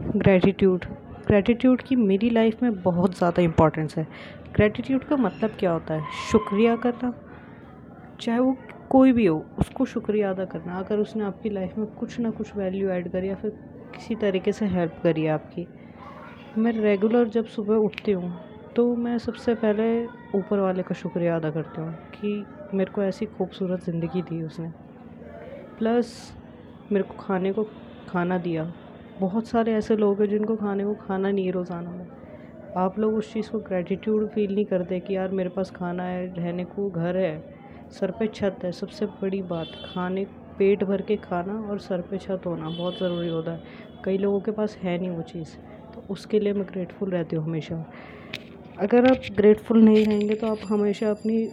Gratitude gratitude की मेरी life में बहुत ज़्यादा इम्पोर्टेंस है। ग्रैटिट्यूड का मतलब क्या होता है? शुक्रिया करना। चाहे वो कोई भी हो, उसको शुक्रिया अदा करना। अगर उसने आपकी लाइफ में कुछ ना कुछ वैल्यू ऐड करी या फिर किसी तरीके से हेल्प करी आपकी। मैं रेगुलर जब सुबह उठती हूँ तो मैं सबसे पहले ऊपर वाले का शुक्रिया अदा करती हूँ कि मेरे को ऐसी खूबसूरत ज़िंदगी दी उसने। प्लस मेरे को खाने को खाना दिया। बहुत सारे ऐसे लोग हैं जिनको खाने को खाना नहीं है रोज़ाना में। आप लोग उस चीज़ को ग्रेटिट्यूड फील नहीं करते कि यार मेरे पास खाना है, रहने को घर है, सर पे छत है। सबसे बड़ी बात, खाने, पेट भर के खाना और सर पे छत होना बहुत ज़रूरी होता है। कई लोगों के पास है नहीं वो चीज़ तो उसके लिए मैं ग्रेटफुल रहती हूँ हमेशा। अगर आप ग्रेटफुल नहीं रहेंगे तो आप हमेशा अपनी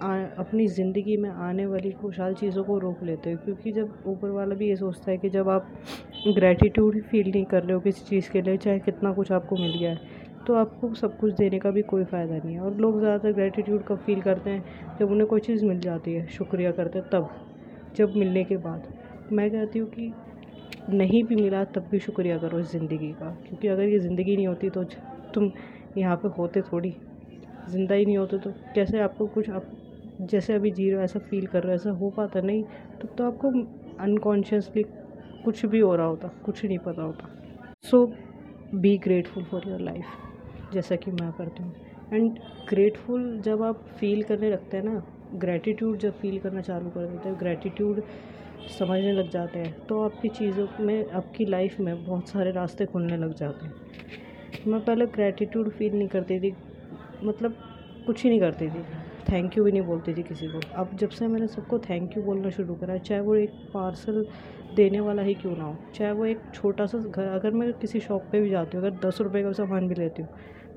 अपनी ज़िंदगी में आने वाली खुशहाल चीज़ों को रोक लेते हो, क्योंकि जब ऊपर वाला भी ये सोचता है कि जब आप ग्रैटिट्यूड फील नहीं कर रहे हो किसी चीज़ के लिए, चाहे कितना कुछ आपको मिल गया है तो आपको सब कुछ देने का भी कोई फ़ायदा नहीं है। और लोग ज़्यादातर ग्रैटिट्यूड कब फील करते हैं, जब उन्हें कोई चीज़ मिल जाती है, शुक्रिया करते हैं, तब, जब मिलने के बाद। मैं कहती हूँ कि नहीं भी मिला, तब भी शुक्रिया करो इस ज़िंदगी का, क्योंकि अगर ये ज़िंदगी नहीं होती तो तुम यहाँ पे होते थोड़ी, ज़िंदा ही नहीं होते तो कैसे आपको कुछ आप जैसे अभी जी रहे हो ऐसा फील कर रहे हो ऐसा हो पाता नहीं तब तो, तो आपको अनकॉन्शियसली कुछ भी हो रहा होता कुछ नहीं पता होता। So be grateful for your life जैसा कि मैं करती हूँ। एंड ग्रेटफुल जब आप फील करने लगते हैं ना ग्रैटिट्यूड जब फील करना चालू कर देते हैं ग्रैटिट्यूड समझने लग जाते हैं तो आपकी चीज़ों में आपकी लाइफ में बहुत सारे रास्ते खुलने लग जाते हैं। मैं पहले ग्रैटिट्यूड फील नहीं करती थी मतलब कुछ ही नहीं करती थी। थैंक यू भी नहीं बोलती थी किसी को। अब जब से मैंने सबको थैंक यू बोलना शुरू करा, चाहे वो एक पार्सल देने वाला ही क्यों ना हो, चाहे वो एक छोटा सा घर, अगर मैं किसी शॉप पे भी जाती हूँ, अगर दस रुपये का सामान भी लेती हूँ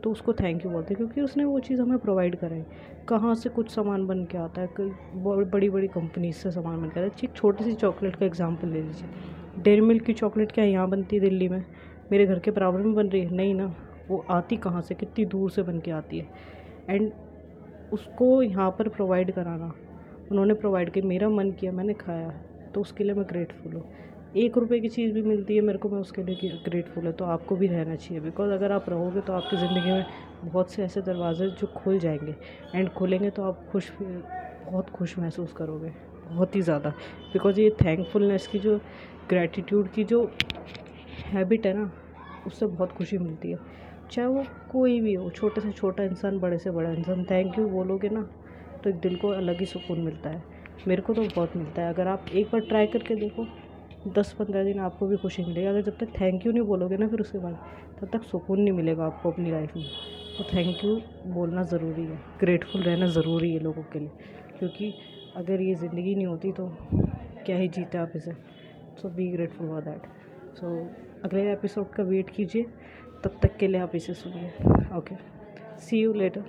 तो उसको थैंक यू बोलते हैं, क्योंकि उसने वो चीज़ हमें प्रोवाइड कराई कहाँ से कुछ सामान बन के आता है बड़ी बड़ी कंपनीज़ से सामान बन के आता है। एक छोटी सी चॉकलेट का एग्ज़ाम्पल ले लीजिए। डेरी मिल्क की चॉकलेट क्या यहाँ बनती है दिल्ली में? मेरे घर के बराबर में बन रही है? नहीं ना। वो आती कहाँ से? कितनी दूर से बन के आती है? एंड उसको यहाँ पर प्रोवाइड कराना। उन्होंने प्रोवाइड किया, मेरा मन किया, मैंने खाया तो उसके लिए मैं ग्रेटफुल हूँ। एक रुपए की चीज़ भी मिलती है मेरे को, मैं उसके लिए ग्रेटफुल है तो आपको भी रहना चाहिए बिकॉज़ अगर आप रहोगे तो आपकी ज़िंदगी में बहुत से ऐसे दरवाजे जो खुल जाएँगे एंड खुलेंगे तो आप खुश बहुत खुश महसूस करोगे, बहुत ही ज़्यादा। बिकॉज़ ये थैंकफुलनेस की जो ग्रैटिट्यूड की जो हैबिट है ना, उससे बहुत खुशी मिलती है। चाहे वो कोई भी हो, छोटे से छोटा इंसान, बड़े से बड़ा इंसान थैंक यू बोलोगे ना तो एक दिल को अलग ही सुकून मिलता है। मेरे को तो बहुत मिलता है। अगर आप एक बार ट्राई करके देखो दस पंद्रह दिन आपको भी खुशी मिलेगी। अगर जब तक थैंक यू नहीं बोलोगे ना, फिर उसके बाद तब तक सुकून नहीं मिलेगा आपको अपनी लाइफ में। तो थैंक यू बोलना ज़रूरी है। ग्रेटफुल रहना ज़रूरी है लोगों के लिए। क्योंकि अगर ये ज़िंदगी नहीं होती तो क्या ही जीते आप इसे। So be grateful for that so अगले एपिसोड का वेट कीजिए। तब तक के लिए आप इसे सुनिए। Okay C you later